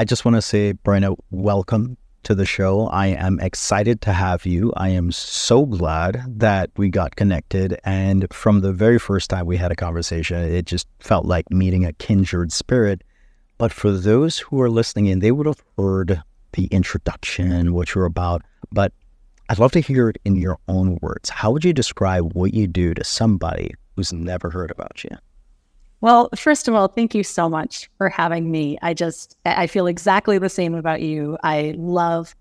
I just want to say, Bryna, welcome to the show. I am excited to have you. I am so glad that we got connected. And from the very first time we had a conversation, it just felt like meeting a kindred spirit. But for those who are listening in, they would have heard the introduction, what you're about. But I'd love to hear it in your own words. How would you describe what you do to somebody who's never heard about you? Well, first of all, thank you so much for having me. I just, I feel exactly the same about you. I love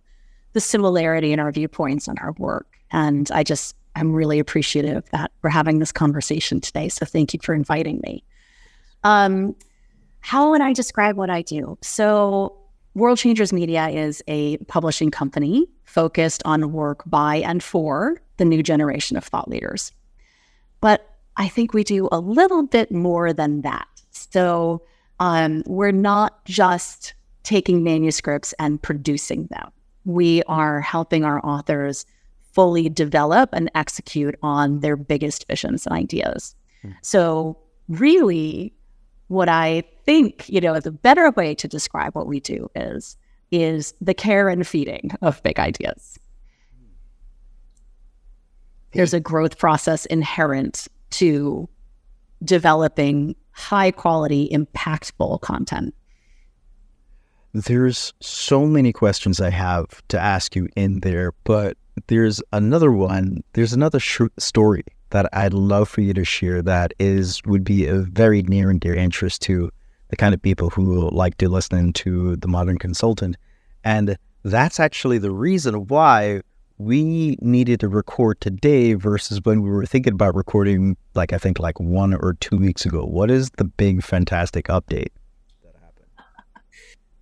the similarity in our viewpoints and our work. And I just, I'm really appreciative that we're having this conversation today. So thank you for inviting me. Um, how would I describe what I do? So, World Changers Media is a publishing company focused on work by and for the new generation of thought leaders. But I think we do a little bit more than that. So um, we're not just taking manuscripts and producing them. We are helping our authors fully develop and execute on their biggest visions and ideas. Mm. So, really, what I think, you know, the better way to describe what we do is is the care and feeding of big ideas. There's a growth process inherent to developing high quality, impactful content? There's so many questions I have to ask you in there, but there's another one. There's another sh- story that I'd love for you to share that is would be a very near and dear interest to the kind of people who like to listen to the modern consultant. And that's actually the reason why we needed to record today versus when we were thinking about recording, like I think like one or two weeks ago. What is the big fantastic update that happened?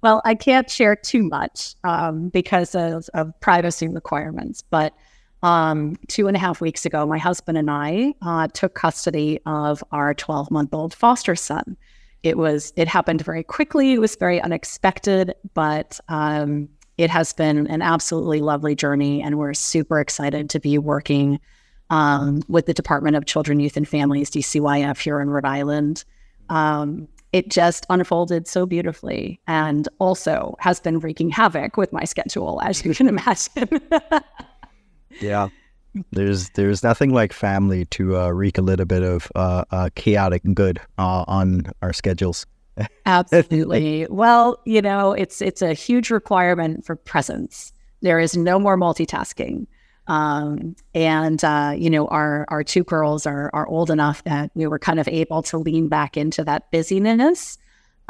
Well, I can't share too much um, because of, of, privacy requirements, but um, two and a half weeks ago, my husband and I uh, took custody of our 12 month old foster son. It was, it happened very quickly. It was very unexpected, but um, it has been an absolutely lovely journey, and we're super excited to be working um, with the Department of Children, Youth, and Families, DCYF, here in Rhode Island. Um, it just unfolded so beautifully and also has been wreaking havoc with my schedule, as you can imagine. yeah. There's there's nothing like family to uh, wreak a little bit of uh, uh, chaotic good uh, on our schedules. Absolutely. well, you know, it's it's a huge requirement for presence. There is no more multitasking. Um, and uh, you know, our our two girls are are old enough that we were kind of able to lean back into that busyness.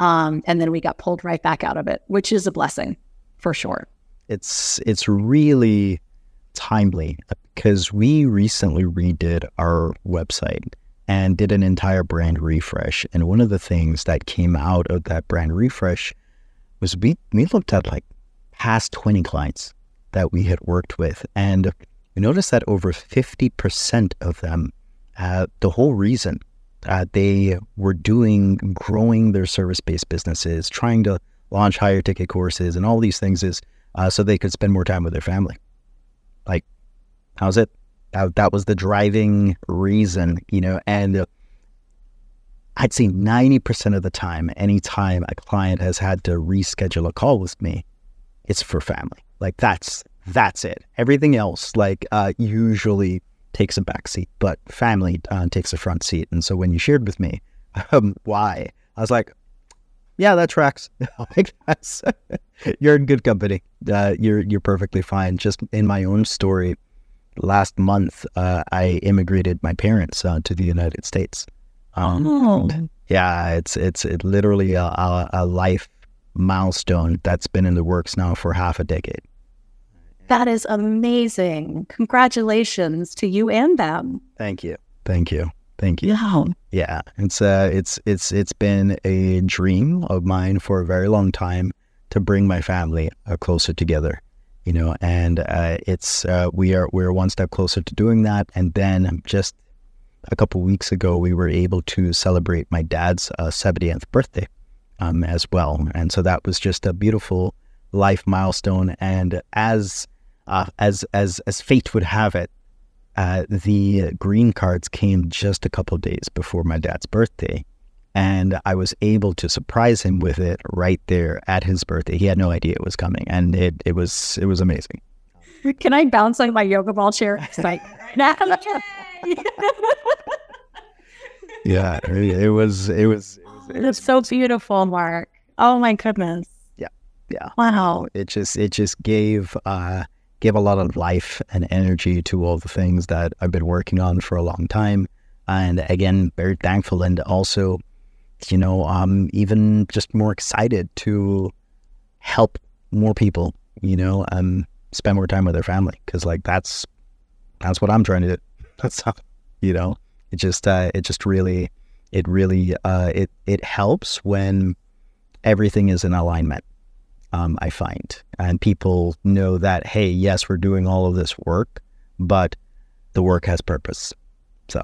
Um, and then we got pulled right back out of it, which is a blessing for sure. It's it's really timely because we recently redid our website and did an entire brand refresh. And one of the things that came out of that brand refresh was we, we looked at like past 20 clients that we had worked with. And we noticed that over 50% of them, uh, the whole reason uh, they were doing, growing their service based businesses, trying to launch higher ticket courses and all these things is uh, so they could spend more time with their family. Like, how's it? That, that was the driving reason, you know, and I'd say 90% of the time, anytime a client has had to reschedule a call with me, it's for family. Like that's, that's it. Everything else, like, uh, usually takes a back seat, but family uh, takes a front seat. And so when you shared with me, um, why, I was like, yeah, that tracks. like that's, you're in good company. Uh, you're you're perfectly fine. Just in my own story, last month, uh, I immigrated my parents uh, to the United States. Um, oh. Yeah, it's it's it literally a, a, a, life milestone that's been in the works now for half a decade. That is amazing! Congratulations to you and them. Thank you, thank you, thank you. Yeah, yeah. It's uh, it's it's it's been a dream of mine for a very long time to bring my family uh, closer together you know, and uh, it's uh, we are we're one step closer to doing that. And then just a couple weeks ago, we were able to celebrate my dad's uh, 70th birthday um, as well, and so that was just a beautiful life milestone. And as uh, as as as fate would have it, uh, the green cards came just a couple days before my dad's birthday, And I was able to surprise him with it right there at his birthday. He had no idea it was coming, and it it was it was amazing. Can I bounce on my yoga ball chair? Like, yeah, it was it was. It was it That's so beautiful, Mark. Oh my goodness. Yeah, yeah. Wow. It just it just gave uh gave a lot of life and energy to all the things that I've been working on for a long time. And again, very thankful and also, you know, um, even just more excited to help more people, you know, um, spend more time with their family. Cause like that's, that's what I'm trying to do. That's how, you know, it just, uh, it just really, it really, uh, it, it helps when everything is in alignment um, I find. And people know that, hey, yes, we're doing all of this work, but the work has purpose. So,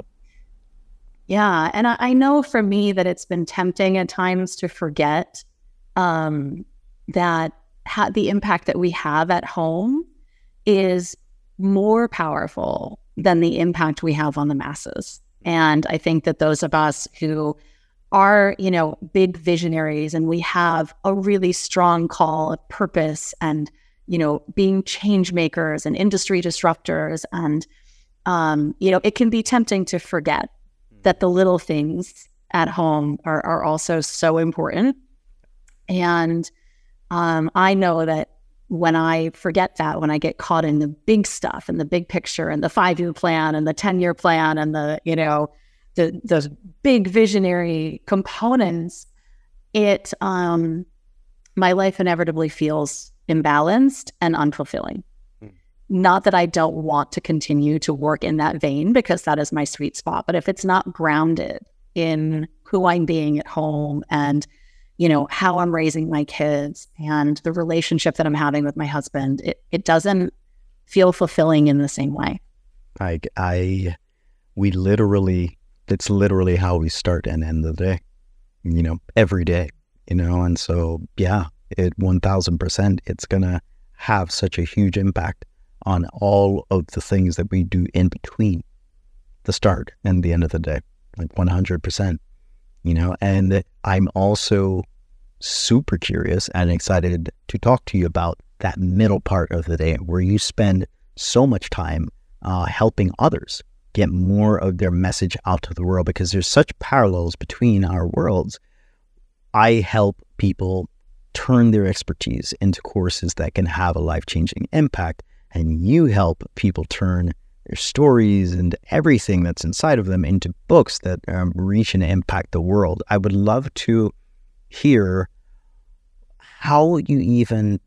yeah. And I, I know for me that it's been tempting at times to forget um, that ha- the impact that we have at home is more powerful than the impact we have on the masses. And I think that those of us who are, you know, big visionaries and we have a really strong call of purpose and, you know, being change makers and industry disruptors. And, um, you know, it can be tempting to forget that the little things at home are, are also so important. And um, I know that when I forget that, when I get caught in the big stuff and the big picture and the five year plan and the 10 year plan and the, you know, the those big visionary components, it um, my life inevitably feels imbalanced and unfulfilling. Not that I don't want to continue to work in that vein because that is my sweet spot, but if it's not grounded in who I'm being at home and you know how I'm raising my kids and the relationship that I'm having with my husband, it, it doesn't feel fulfilling in the same way. I I we literally it's literally how we start and end the day, you know, every day, you know, and so yeah, it 1000%, it's to have such a huge impact on all of the things that we do in between the start and the end of the day, like 100%, you know, and I'm also super curious and excited to talk to you about that middle part of the day where you spend so much time uh, helping others get more of their message out to the world because there's such parallels between our worlds. I help people turn their expertise into courses that can have a life changing impact. And you help people turn their stories and everything that's inside of them into books that um, reach and impact the world. I would love to hear how you even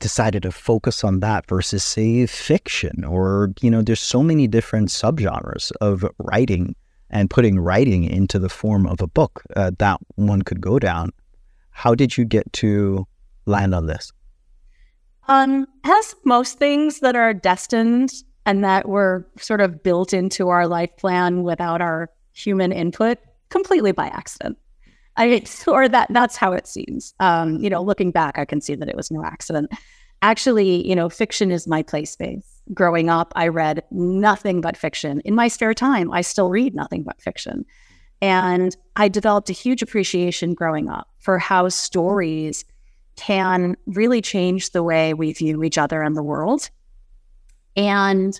decided to focus on that versus say fiction or you know there's so many different subgenres of writing and putting writing into the form of a book uh, that one could go down how did you get to land on this um as most things that are destined and that were sort of built into our life plan without our human input completely by accident I or that that's how it seems. Um, you know, looking back, I can see that it was no accident. Actually, you know, fiction is my play space. Growing up, I read nothing but fiction. In my spare time, I still read nothing but fiction. And I developed a huge appreciation growing up for how stories can really change the way we view each other and the world. And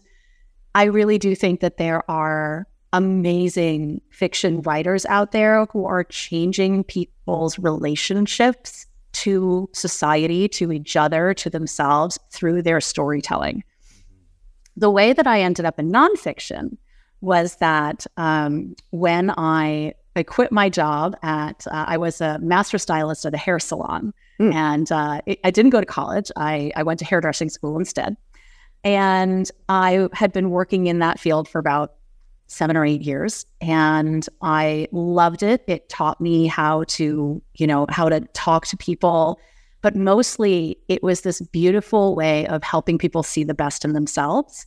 I really do think that there are amazing fiction writers out there who are changing people's relationships to society, to each other, to themselves through their storytelling. The way that I ended up in nonfiction was that um, when I I quit my job at uh, I was a master stylist at a hair salon, mm. and uh, I didn't go to college. I I went to hairdressing school instead, and I had been working in that field for about seven or eight years and I loved it. It taught me how to, you know, how to talk to people. But mostly it was this beautiful way of helping people see the best in themselves.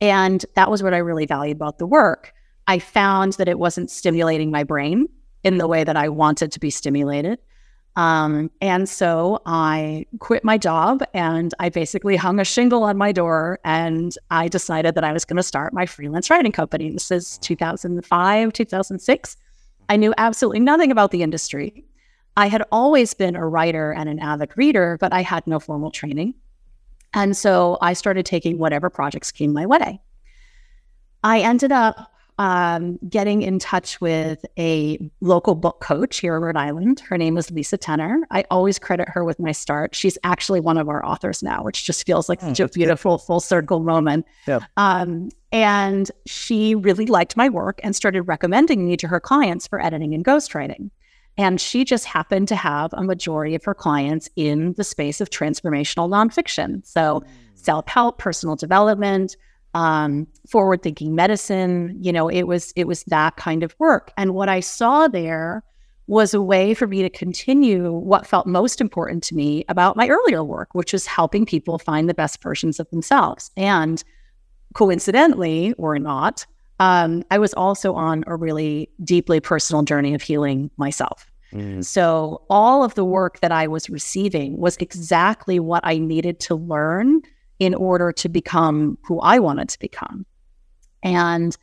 And that was what I really valued about the work. I found that it wasn't stimulating my brain in the way that I wanted to be stimulated. Um, and so I quit my job and I basically hung a shingle on my door and I decided that I was going to start my freelance writing company. This is 2005, 2006. I knew absolutely nothing about the industry. I had always been a writer and an avid reader, but I had no formal training. And so I started taking whatever projects came my way. I ended up um, getting in touch with a local book coach here in Rhode Island. Her name is Lisa Tener. I always credit her with my start. She's actually one of our authors now, which just feels like such a hmm. beautiful full circle moment. Yeah. Um, and she really liked my work and started recommending me to her clients for editing and ghostwriting. And she just happened to have a majority of her clients in the space of transformational nonfiction. So, mm. self help, personal development, um, forward thinking medicine. You know, it was it was that kind of work. And what I saw there was a way for me to continue what felt most important to me about my earlier work, which was helping people find the best versions of themselves. And coincidentally, or not, um, I was also on a really deeply personal journey of healing myself. Mm. So, all of the work that I was receiving was exactly what I needed to learn in order to become who I wanted to become. And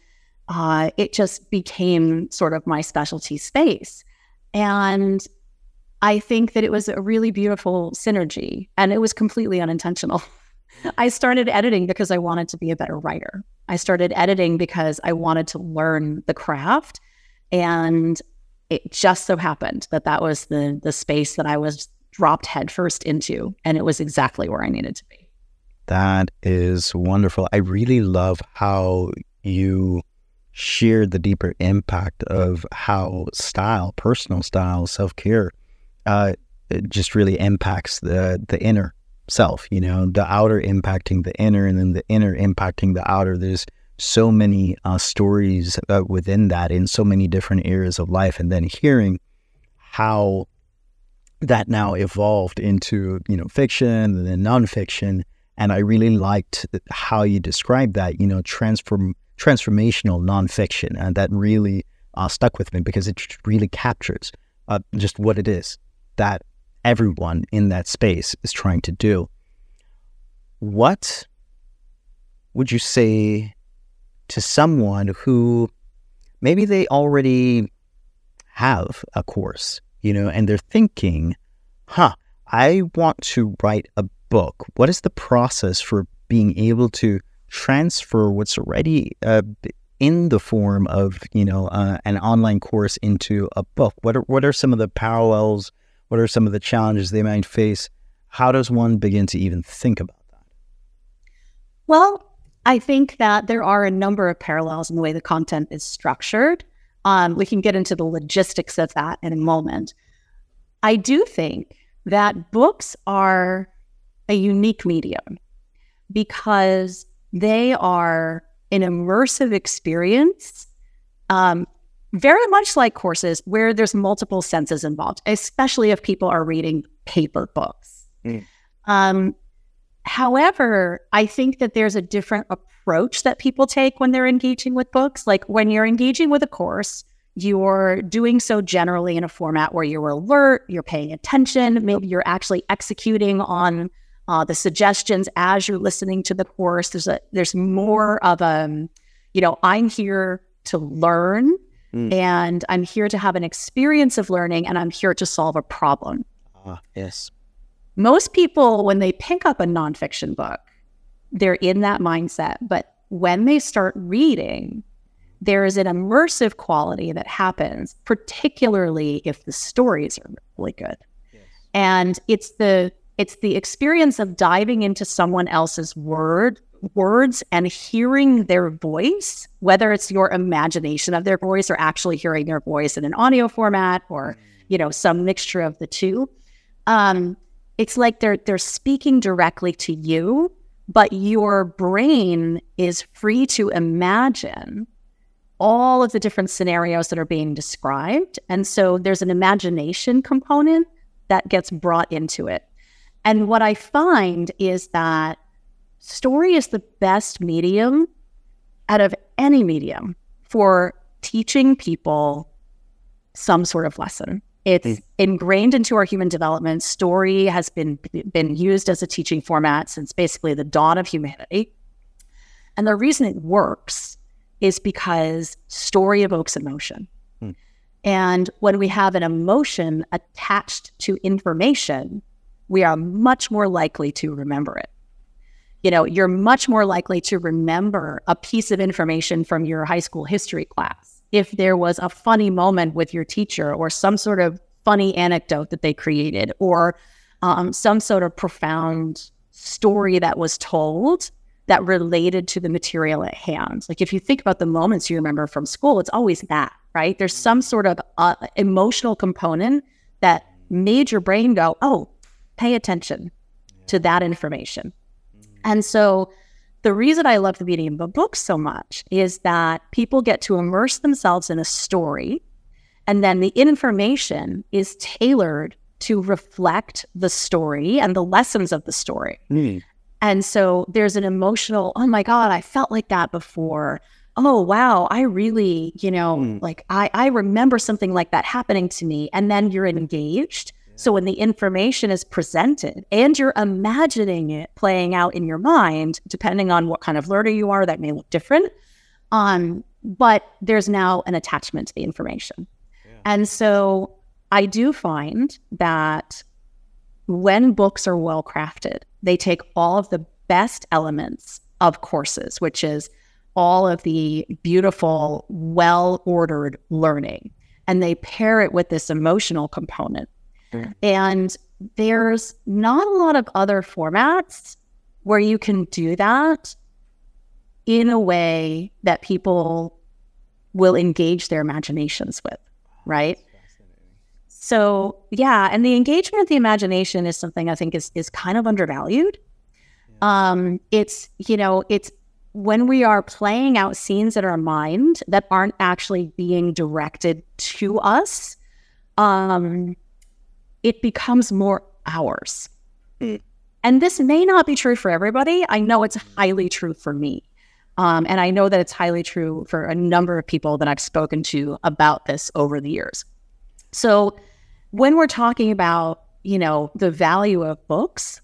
uh, it just became sort of my specialty space. And I think that it was a really beautiful synergy and it was completely unintentional. I started editing because I wanted to be a better writer. I started editing because I wanted to learn the craft. And it just so happened that that was the, the space that I was dropped headfirst into. And it was exactly where I needed to be. That is wonderful. I really love how you shared the deeper impact of how style, personal style, self care, uh, just really impacts the the inner self. You know, the outer impacting the inner, and then the inner impacting the outer. There's so many uh, stories uh, within that in so many different areas of life, and then hearing how that now evolved into you know fiction and then nonfiction and I really liked how you described that, you know, transform transformational nonfiction, and that really uh, stuck with me because it really captures uh, just what it is that everyone in that space is trying to do. What would you say to someone who maybe they already have a course, you know, and they're thinking, huh, I want to write a book, what is the process for being able to transfer what's already uh, in the form of you know uh, an online course into a book? What are what are some of the parallels? What are some of the challenges they might face? How does one begin to even think about that? Well, I think that there are a number of parallels in the way the content is structured. Um, we can get into the logistics of that in a moment. I do think that books are a unique medium because they are an immersive experience, um, very much like courses where there's multiple senses involved, especially if people are reading paper books. Mm. Um, however, I think that there's a different approach that people take when they're engaging with books. Like when you're engaging with a course, you're doing so generally in a format where you're alert, you're paying attention, maybe you're actually executing on uh, the suggestions as you're listening to the course. There's a there's more of a, um, you know, I'm here to learn, mm. and I'm here to have an experience of learning, and I'm here to solve a problem. Ah, yes. Most people, when they pick up a nonfiction book, they're in that mindset. But when they start reading, there is an immersive quality that happens, particularly if the stories are really good. Yes. And it's the it's the experience of diving into someone else's word words and hearing their voice, whether it's your imagination of their voice or actually hearing their voice in an audio format or, you know, some mixture of the two. Um, it's like they're they're speaking directly to you, but your brain is free to imagine all of the different scenarios that are being described. And so there's an imagination component that gets brought into it. And what I find is that story is the best medium out of any medium for teaching people some sort of lesson. It's mm. ingrained into our human development. Story has been been used as a teaching format since basically the dawn of humanity. And the reason it works is because story evokes emotion. Mm. And when we have an emotion attached to information, we are much more likely to remember it. You know, you're much more likely to remember a piece of information from your high school history class if there was a funny moment with your teacher or some sort of funny anecdote that they created or um, some sort of profound story that was told that related to the material at hand. Like if you think about the moments you remember from school, it's always that, right? There's some sort of uh, emotional component that made your brain go, oh, pay attention to that information. And so the reason I love the medium of books so much is that people get to immerse themselves in a story, and then the information is tailored to reflect the story and the lessons of the story. Mm. And so there's an emotional, oh my God, I felt like that before. Oh, wow, I really, you know, mm. like I, I remember something like that happening to me. And then you're engaged. So when the information is presented and you're imagining it playing out in your mind, depending on what kind of learner you are, that may look different. Um, but there's now an attachment to the information. Yeah. And so I do find that when books are well crafted, they take all of the best elements of courses, which is all of the beautiful, well ordered learning, and they pair it with this emotional component. Mm. And there's not a lot of other formats where you can do that in a way that people will engage their imaginations with, right? So yeah, and the engagement of the imagination is something I think is is kind of undervalued. Um, it's you know it's when we are playing out scenes in our mind that aren't actually being directed to us. Um, it becomes more ours. Mm. And this may not be true for everybody. I know it's highly true for me. Um, and I know that it's highly true for a number of people that I've spoken to about this over the years. So when we're talking about, you know, the value of books,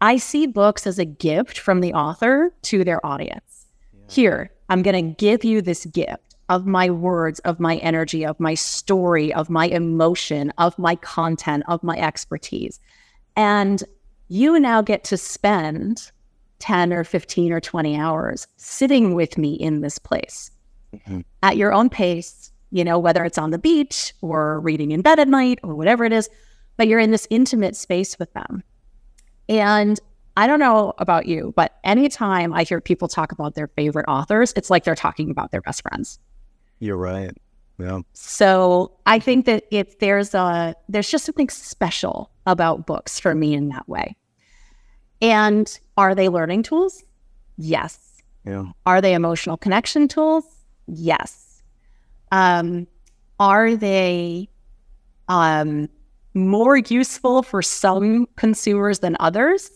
I see books as a gift from the author to their audience. Yeah. Here, I'm going to give you this gift of my words, of my energy, of my story, of my emotion, of my content, of my expertise. And you now get to spend 10 or 15 or 20 hours sitting with me in this place mm-hmm. at your own pace you know, whether it's on the beach or reading in bed at night or whatever it is, but you're in this intimate space with them. And I don't know about you, but anytime I hear people talk about their favorite authors, it's like they're talking about their best friends. You're right. Yeah. So I think that if there's a there's just something special about books for me in that way. And are they learning tools? Yes. Yeah. Are they emotional connection tools? Yes. Um, are they um, more useful for some consumers than others?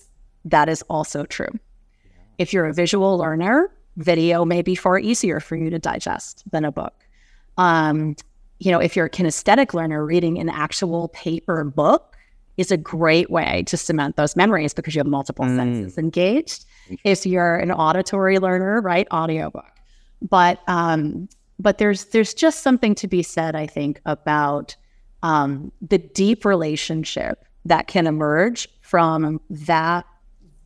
That is also true. If you're a visual learner, video may be far easier for you to digest than a book. Um, you know, if you're a kinesthetic learner, reading an actual paper book is a great way to cement those memories because you have multiple mm. senses engaged. If you're an auditory learner, right, audiobook. But um, but there's there's just something to be said, I think, about um, the deep relationship that can emerge from that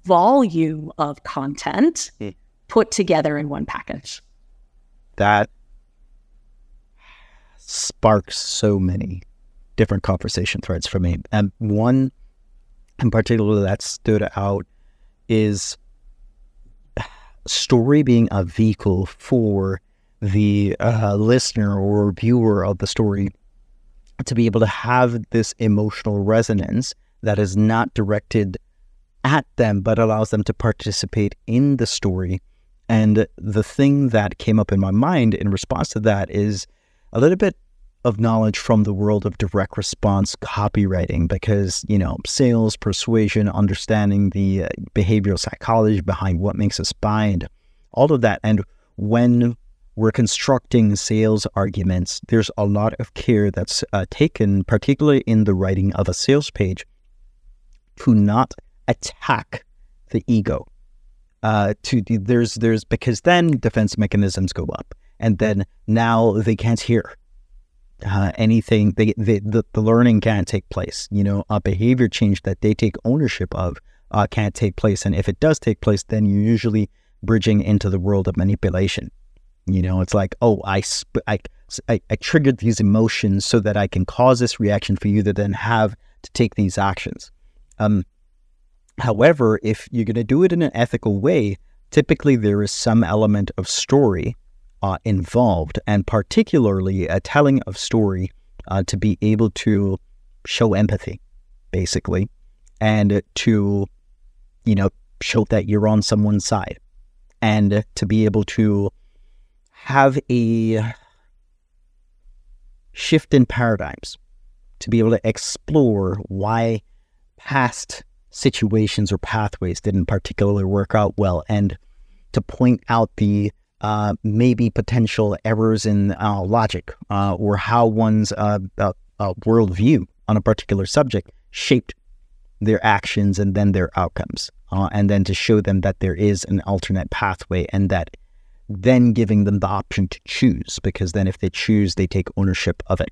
volume of content mm. Put together in one package. That sparks so many different conversation threads for me. And one in particular that stood out is story being a vehicle for the uh, listener or viewer of the story to be able to have this emotional resonance that is not directed at them, but allows them to participate in the story. And the thing that came up in my mind in response to that is a little bit of knowledge from the world of direct response copywriting because, you know, sales, persuasion, understanding the uh, behavioral psychology behind what makes us buy and all of that. And when we're constructing sales arguments, there's a lot of care that's uh, taken, particularly in the writing of a sales page, to not attack the ego. Uh, to there's there's because then defense mechanisms go up, and then now they can't hear uh, anything. They, they, the, the learning can't take place you know a behavior change that they take ownership of uh, can't take place and if it does take place then you're usually bridging into the world of manipulation. You know it's like oh i sp- I, I, I triggered these emotions so that i can cause this reaction for you to then have to take these actions. Um, however if you're going to do it in an ethical way typically there is some element of story uh, involved, and particularly a telling of story uh, to be able to show empathy, basically, and to, you know, show that you're on someone's side, and to be able to have a shift in paradigms, to be able to explore why past situations or pathways didn't particularly work out well, and to point out the uh, maybe potential errors in uh, logic uh, or how one's uh, uh, uh, worldview on a particular subject shaped their actions and then their outcomes. and then to show them that there is an alternate pathway and that then giving them the option to choose, because then if they choose, they take ownership of it.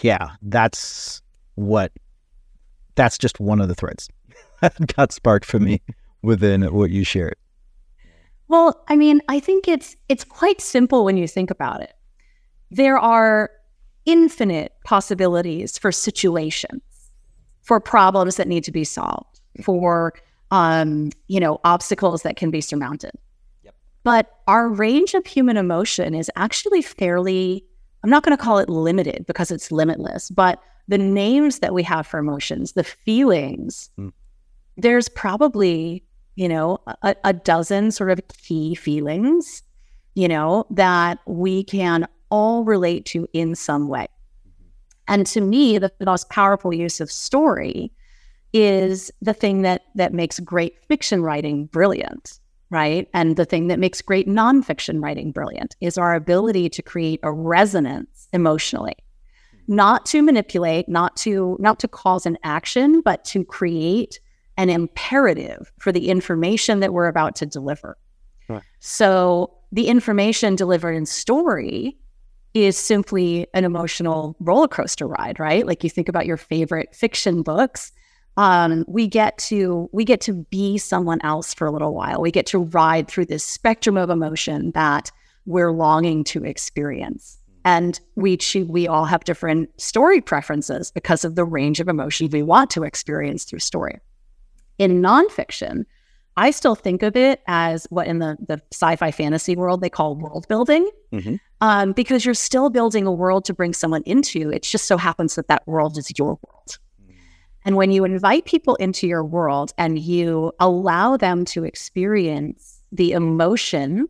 yeah, that's what, that's just one of the threads that got sparked for me within what you shared. Well, I mean, I think it's it's quite simple when you think about it. There are infinite possibilities for situations, for problems that need to be solved, for um, you know, obstacles that can be surmounted. Yep. But our range of human emotion is actually fairly I'm not going to call it limited because it's limitless, but the names that we have for emotions, the feelings, mm. there's probably you know, a, a dozen sort of key feelings, you know, that we can all relate to in some way. And to me, the, the most powerful use of story is the thing that that makes great fiction writing brilliant, right? And the thing that makes great nonfiction writing brilliant is our ability to create a resonance emotionally, not to manipulate, not to not to cause an action, but to create an imperative for the information that we're about to deliver. Right. So the information delivered in story is simply an emotional roller coaster ride, right? Like you think about your favorite fiction books. Um, we get to we get to be someone else for a little while. We get to ride through this spectrum of emotion that we're longing to experience. And we we all have different story preferences because of the range of emotion we want to experience through story. In nonfiction, I still think of it as what in the, the sci fi fantasy world they call world building, mm-hmm. um, because you're still building a world to bring someone into. It just so happens that that world is your world. Mm. And when you invite people into your world and you allow them to experience the emotion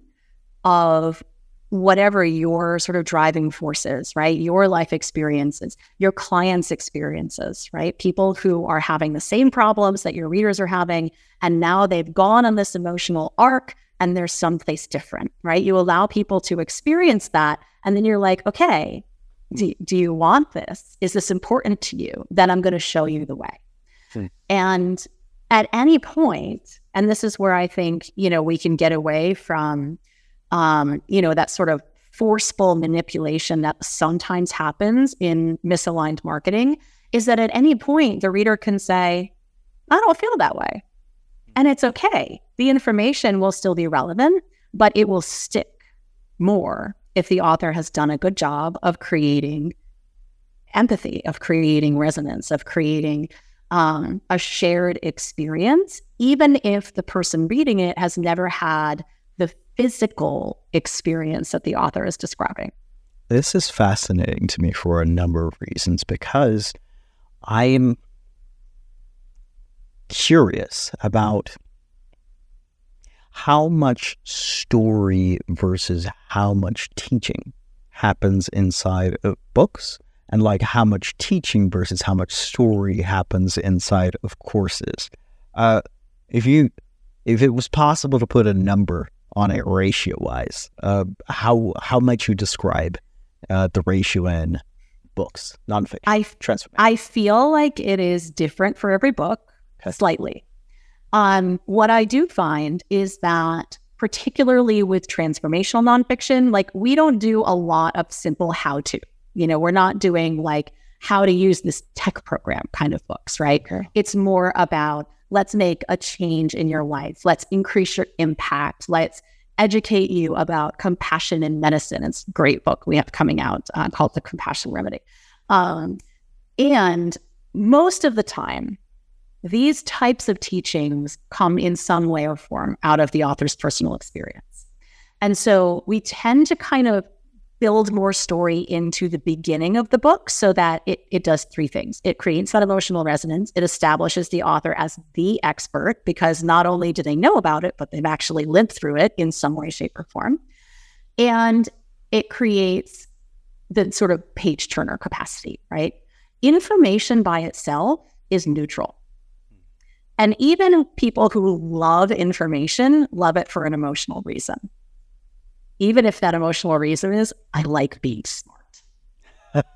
of whatever your sort of driving forces, right? Your life experiences, your clients' experiences, right? People who are having the same problems that your readers are having. And now they've gone on this emotional arc and they're someplace different, right? You allow people to experience that. And then you're like, okay, do, do you want this? Is this important to you? Then I'm going to show you the way. Hmm. And at any point, and this is where I think, you know, we can get away from um, you know, that sort of forceful manipulation that sometimes happens in misaligned marketing is that at any point the reader can say, I don't feel that way. And it's okay. The information will still be relevant, but it will stick more if the author has done a good job of creating empathy, of creating resonance, of creating um, a shared experience, even if the person reading it has never had physical experience that the author is describing. This is fascinating to me for a number of reasons because I'm curious about how much story versus how much teaching happens inside of books and like how much teaching versus how much story happens inside of courses. Uh, if you if it was possible to put a number on it ratio wise. Uh, how how might you describe uh, the ratio in books, nonfiction, I. I feel like it is different for every book, okay. slightly. Um, what I do find is that particularly with transformational nonfiction, like we don't do a lot of simple how to. You know, we're not doing like how to use this tech program kind of books, right? It's more about let's make a change in your life. Let's increase your impact. Let's educate you about compassion in medicine. It's a great book we have coming out uh, called The Compassion Remedy. Um, and most of the time, these types of teachings come in some way or form out of the author's personal experience. And so we tend to kind of build more story into the beginning of the book so that it, it does three things. It creates that emotional resonance. It establishes the author as the expert because not only do they know about it, but they've actually lived through it in some way, shape, or form. And it creates the sort of page turner capacity, right? Information by itself is neutral. And even people who love information love it for an emotional reason even if that emotional reason is I like being smart.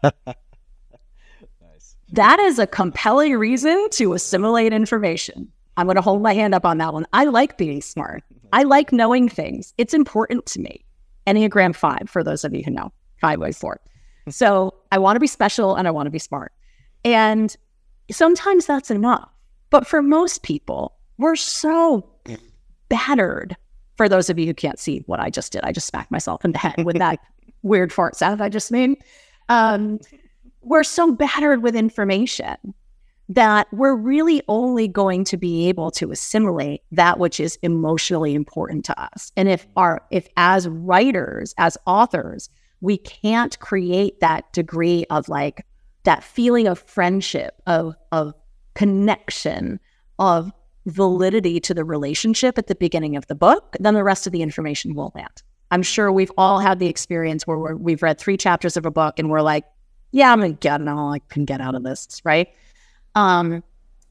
nice. That is a compelling reason to assimilate information. I'm going to hold my hand up on that one. I like being smart. I like knowing things. It's important to me. Enneagram 5, for those of you who know, 5 by 4. So I want to be special and I want to be smart. And sometimes that's enough. But for most people, we're so battered for those of you who can't see what I just did, I just smacked myself in the head with that weird fart sound I just made. Um, we're so battered with information that we're really only going to be able to assimilate that which is emotionally important to us. And if our if as writers, as authors, we can't create that degree of like that feeling of friendship, of of connection, of validity to the relationship at the beginning of the book, then the rest of the information will land. I'm sure we've all had the experience where we have read three chapters of a book and we're like, yeah, I'm getting all I can get out of this, right? Um,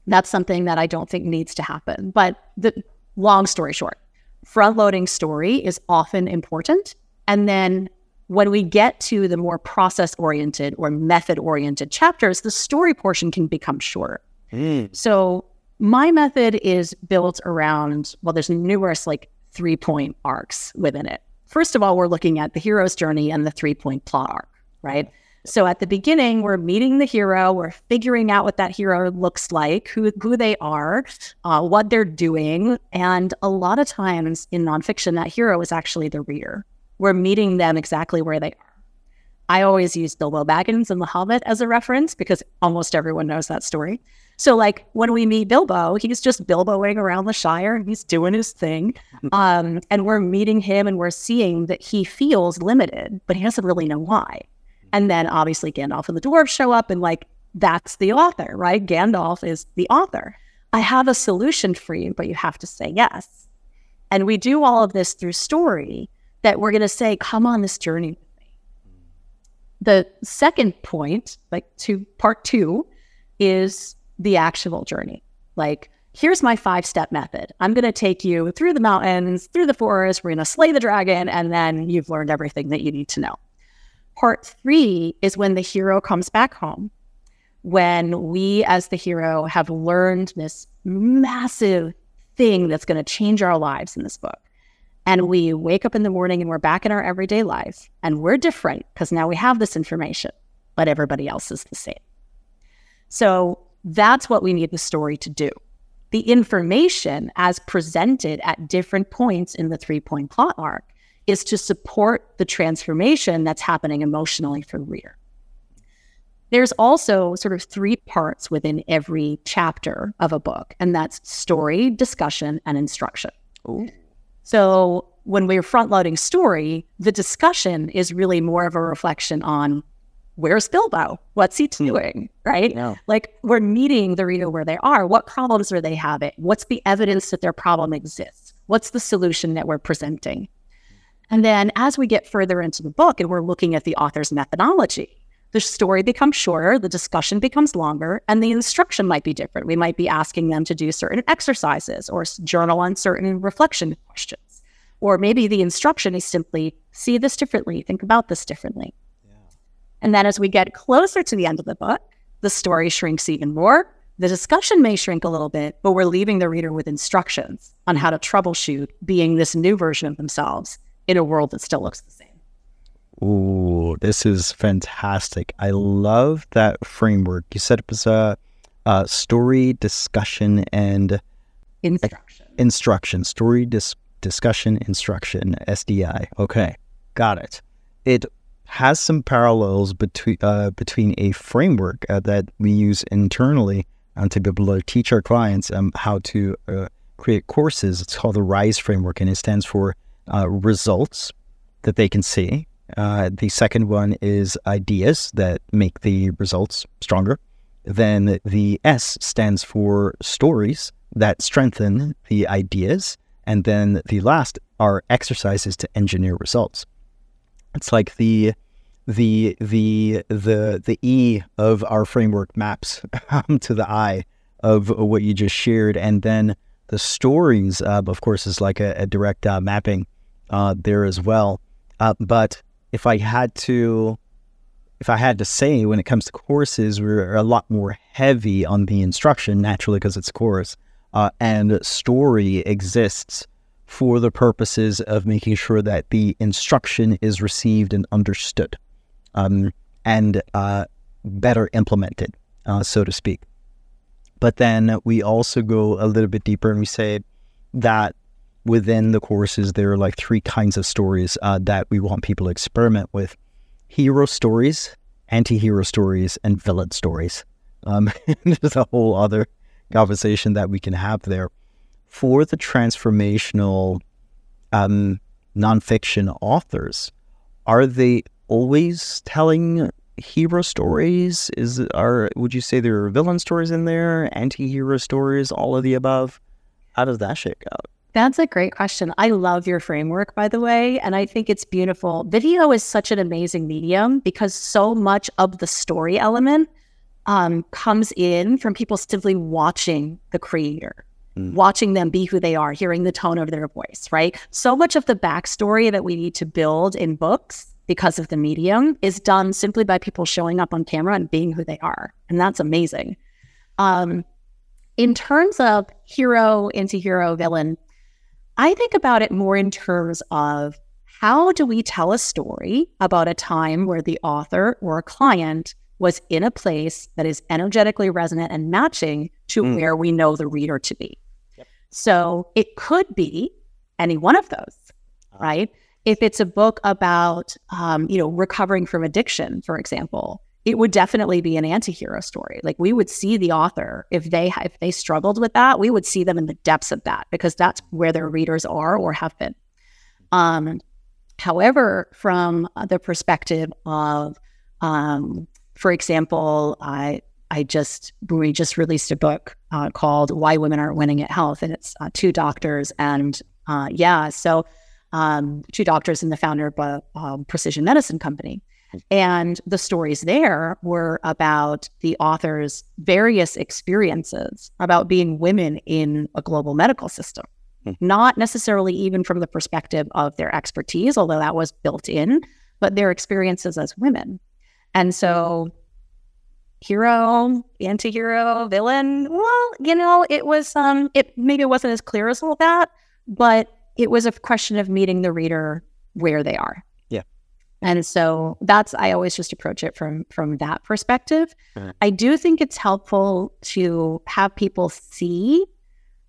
that's something that I don't think needs to happen. But the long story short, front loading story is often important. And then when we get to the more process oriented or method oriented chapters, the story portion can become shorter. Mm. So my method is built around, well, there's numerous like three point arcs within it. First of all, we're looking at the hero's journey and the three point plot arc, right? So at the beginning, we're meeting the hero, we're figuring out what that hero looks like, who, who they are, uh, what they're doing. And a lot of times in nonfiction, that hero is actually the reader. We're meeting them exactly where they are. I always use Bilbo Baggins and The Hobbit as a reference because almost everyone knows that story. So, like when we meet Bilbo, he's just Bilboing around the Shire and he's doing his thing. Um, and we're meeting him and we're seeing that he feels limited, but he doesn't really know why. And then obviously Gandalf and the dwarves show up, and like that's the author, right? Gandalf is the author. I have a solution for you, but you have to say yes. And we do all of this through story that we're going to say, come on this journey with me. The second point, like to part two, is the actual journey. Like, here's my five step method. I'm going to take you through the mountains, through the forest. We're going to slay the dragon, and then you've learned everything that you need to know. Part three is when the hero comes back home, when we, as the hero, have learned this massive thing that's going to change our lives in this book. And we wake up in the morning and we're back in our everyday life and we're different because now we have this information, but everybody else is the same. So that's what we need the story to do. The information, as presented at different points in the three point plot arc, is to support the transformation that's happening emotionally for the reader. There's also sort of three parts within every chapter of a book, and that's story, discussion, and instruction. Ooh. So when we're front loading story, the discussion is really more of a reflection on where's Bilbo? What's he hmm. doing? Right? Like we're meeting the reader where they are. What problems are they having? What's the evidence that their problem exists? What's the solution that we're presenting? And then as we get further into the book and we're looking at the author's methodology, the story becomes shorter, the discussion becomes longer, and the instruction might be different. We might be asking them to do certain exercises or journal on certain reflection questions. Or maybe the instruction is simply see this differently, think about this differently. And then as we get closer to the end of the book, the story shrinks even more. The discussion may shrink a little bit, but we're leaving the reader with instructions on how to troubleshoot being this new version of themselves in a world that still looks the same. Ooh, this is fantastic. I love that framework. You set up as a, a story, discussion, and instruction. Instruction, story, dis- discussion, instruction, SDI. Okay, got it. It has some parallels between uh, between a framework uh, that we use internally um, to be able to teach our clients um, how to uh, create courses. It's called the RISE framework, and it stands for uh, results that they can see uh, the second one is ideas that make the results stronger. Then the S stands for stories that strengthen the ideas. And then the last are exercises to engineer results. It's like the the the the the E of our framework maps to the I of what you just shared, and then the stories, uh, of course, is like a, a direct uh, mapping uh, there as well. Uh, but if I had to if I had to say when it comes to courses, we're a lot more heavy on the instruction naturally because it's course, uh, and story exists for the purposes of making sure that the instruction is received and understood, um, and uh, better implemented, uh, so to speak. But then we also go a little bit deeper and we say that within the courses, there are like three kinds of stories uh, that we want people to experiment with hero stories, anti hero stories, and villain stories. Um, there's a whole other conversation that we can have there. For the transformational um, nonfiction authors, are they always telling hero stories? Is are would you say there are villain stories in there, anti-hero stories, all of the above? How does that shake out? That's a great question. I love your framework, by the way. And I think it's beautiful. Video is such an amazing medium because so much of the story element um, comes in from people simply watching the creator, mm. watching them be who they are, hearing the tone of their voice, right? So much of the backstory that we need to build in books because of the medium is done simply by people showing up on camera and being who they are. And that's amazing. Um, in terms of hero, anti hero, villain, I think about it more in terms of how do we tell a story about a time where the author or a client was in a place that is energetically resonant and matching to mm. where we know the reader to be. So it could be any one of those, uh right? If it's a book about, um, you know, recovering from addiction, for example, it would definitely be an anti-hero story. Like we would see the author if they if they struggled with that we would see them in the depths of that because that's where their readers are or have been. Um, however from the perspective of um, for example i i just we just released a book uh, called why women aren't winning at health and it's uh, two doctors and uh, yeah so um, two doctors and the founder of a um, precision medicine company and the stories there were about the author's various experiences about being women in a global medical system, hmm. not necessarily even from the perspective of their expertise, although that was built in, but their experiences as women. And so, hero, anti hero, villain, well, you know, it was, um, it maybe it wasn't as clear as all that, but it was a question of meeting the reader where they are. Yeah. And so that's I always just approach it from from that perspective. Mm-hmm. I do think it's helpful to have people see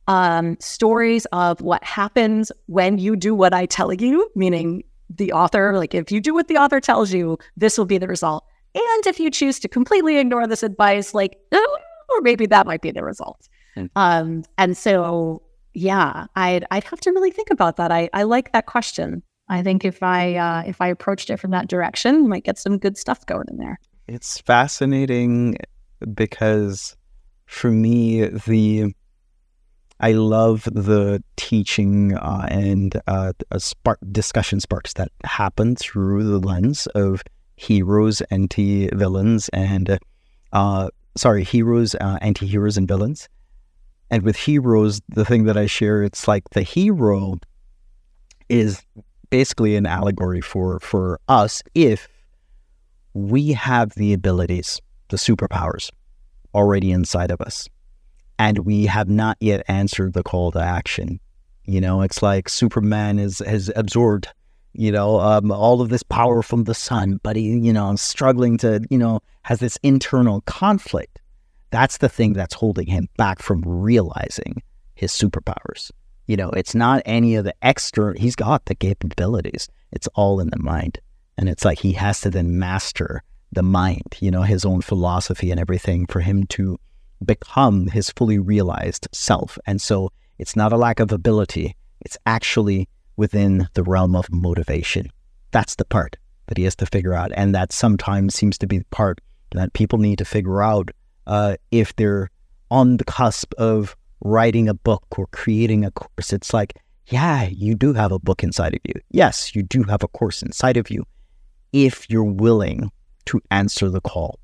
um, stories of what happens when you do what I tell you, meaning the author. Like if you do what the author tells you, this will be the result. And if you choose to completely ignore this advice, like oh, or maybe that might be the result. Mm-hmm. Um, and so yeah, I'd I'd have to really think about that. I I like that question. I think if I uh, if I approached it from that direction, might get some good stuff going in there. It's fascinating because for me, the I love the teaching uh, and uh, spark discussion sparks that happen through the lens of heroes, anti villains, and uh, sorry, heroes, uh, anti heroes, and villains. And with heroes, the thing that I share, it's like the hero is basically an allegory for for us if we have the abilities, the superpowers already inside of us, and we have not yet answered the call to action. You know, it's like Superman is has absorbed, you know, um, all of this power from the sun, but he, you know, struggling to, you know, has this internal conflict. That's the thing that's holding him back from realizing his superpowers. You know, it's not any of the extra, he's got the capabilities. It's all in the mind. And it's like he has to then master the mind, you know, his own philosophy and everything for him to become his fully realized self. And so it's not a lack of ability, it's actually within the realm of motivation. That's the part that he has to figure out. And that sometimes seems to be the part that people need to figure out uh, if they're on the cusp of writing a book or creating a course. It's like, yeah, you do have a book inside of you. Yes, you do have a course inside of you if you're willing to answer the call.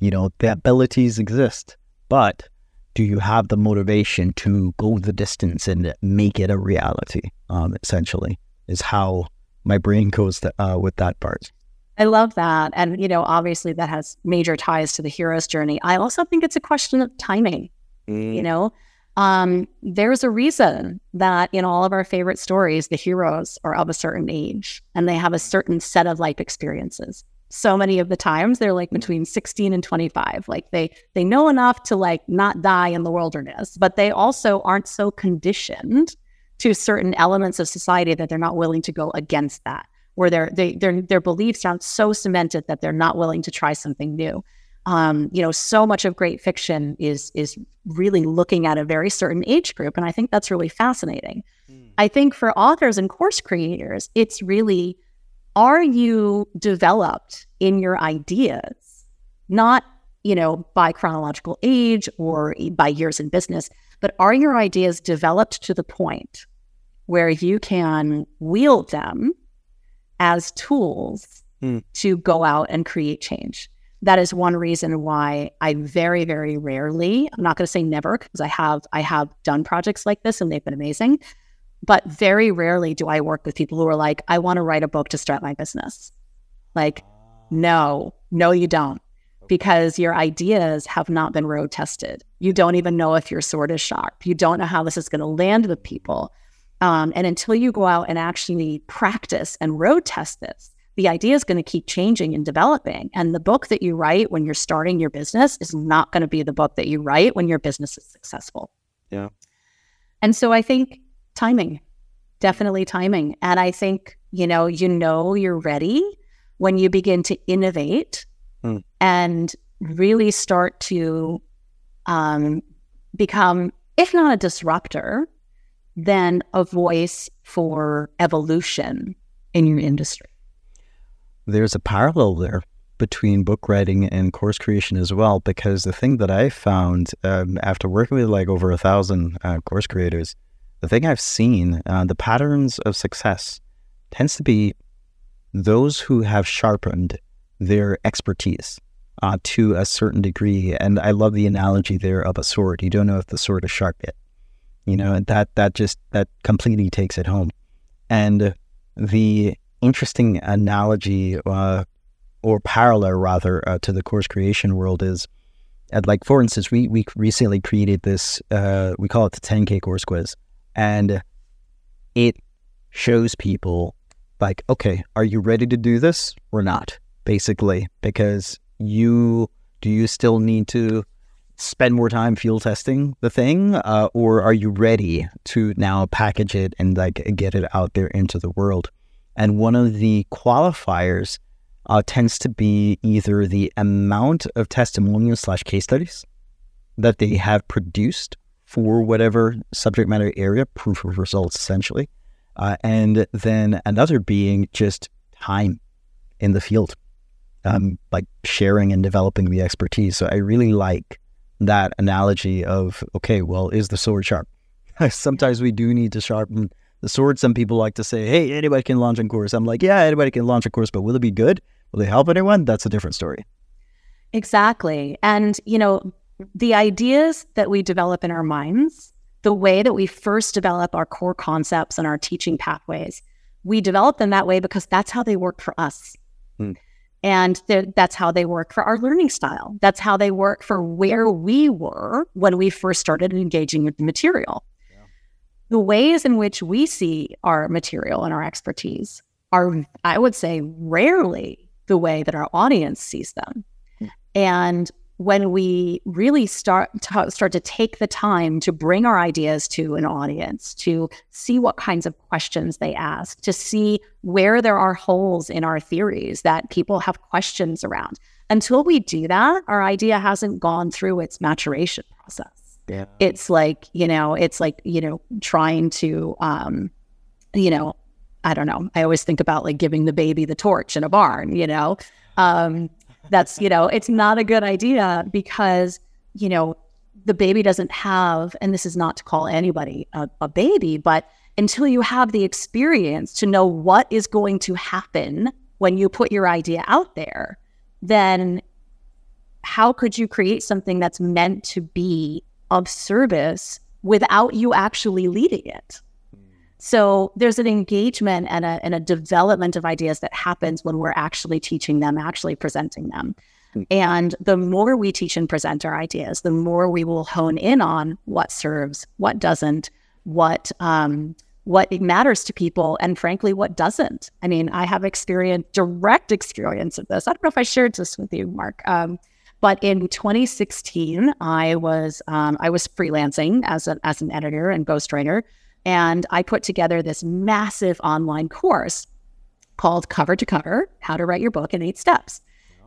You know, the abilities exist, but do you have the motivation to go the distance and make it a reality? Um, essentially, is how my brain goes to, uh, with that part. I love that. And, you know, obviously that has major ties to the hero's journey. I also think it's a question of timing. Mm. You know, um, there's a reason that in all of our favorite stories, the heroes are of a certain age and they have a certain set of life experiences. So many of the times they're like between 16 and 25. Like they they know enough to like not die in the wilderness, but they also aren't so conditioned to certain elements of society that they're not willing to go against that, where their they, their their beliefs aren't so cemented that they're not willing to try something new um, you know, so much of great fiction is is really looking at a very certain age group, and I think that's really fascinating. Mm. I think for authors and course creators, it's really are you developed in your ideas, not you know by chronological age or by years in business, but are your ideas developed to the point where you can wield them as tools mm. to go out and create change? that is one reason why I very, very rarely, I'm not going to say never because I have I have done projects like this and they've been amazing, but very rarely do I work with people who are like, I want to write a book to start my business. Like, no, no, you don't. Because your ideas have not been road tested. You don't even know if your sword is sharp. You don't know how this is going to land with people. Um, and until you go out and actually practice and road test this, the idea is going to keep changing and developing. And the book that you write when you're starting your business is not going to be the book that you write when your business is successful. Yeah. And so I think timing, definitely timing. And I think, you know, you know you're ready when you begin to innovate mm. and really start to um, become, if not a disruptor, then a voice for evolution in your industry there's a parallel there between book writing and course creation as well. Because the thing that I found um, after working with like over a thousand uh, course creators, the thing I've seen, uh, the patterns of success tends to be those who have sharpened their expertise uh, to a certain degree. And I love the analogy there of a sword. You don't know if the sword is sharp yet. You know, that that just that completely takes it home. And the interesting analogy uh, or parallel rather uh, to the course creation world is like for instance we we recently created this uh, we call it the 10k course quiz and it shows people like okay are you ready to do this or not basically? Because you do you still need to spend more time fuel testing the thing uh, or are you ready to now package it and like get it out there into the world? And one of the qualifiers uh, tends to be either the amount of testimonials slash case studies that they have produced for whatever subject matter area, proof of results essentially. Uh, and then another being just time in the field, um, like sharing and developing the expertise. So I really like that analogy of okay, well, is the sword sharp? Sometimes we do need to sharpen the sword, some people like to say, hey, anybody can launch a course. I'm like, yeah, anybody can launch a course, but will it be good? Will it help anyone? That's a different story. Exactly. And, you know, the ideas that we develop in our minds, the way that we first develop our core concepts and our teaching pathways, we develop them that way because that's how they work for us. Hmm. And that's how they work for our learning style. That's how they work for where we were when we first started engaging with the material the ways in which we see our material and our expertise are, I would say, rarely the way that our audience sees them. Hmm. And when we really start to, start to take the time to bring our ideas to an audience, to see what kinds of questions they ask, to see where there are holes in our theories that people have questions around. Until we do that, our idea hasn't gone through its maturation process. Yeah. It's like, you know, it's like, you know, trying to um, you know, I don't know. I always think about like giving the baby the torch in a barn, you know. Um, that's, you know, it's not a good idea because, you know, the baby doesn't have, and this is not to call anybody a, a baby, but until you have the experience to know what is going to happen when you put your idea out there, then how could you create something that's meant to be of service without you actually leading it? So there's an engagement and a, and a development of ideas that happens when we're actually teaching them, actually presenting them. Hmm. And the more we teach and present our ideas, the more we will hone in on what serves, what doesn't, what um, what matters to people, and frankly, what doesn't. I mean, I have experience, direct experience of this. I don't know if I shared this with you, Mark. Um, but in 2016, I was um, I was freelancing as an as an editor and ghostwriter and I put together this massive online course called Cover to Cover How to Write Your Book in Eight Steps.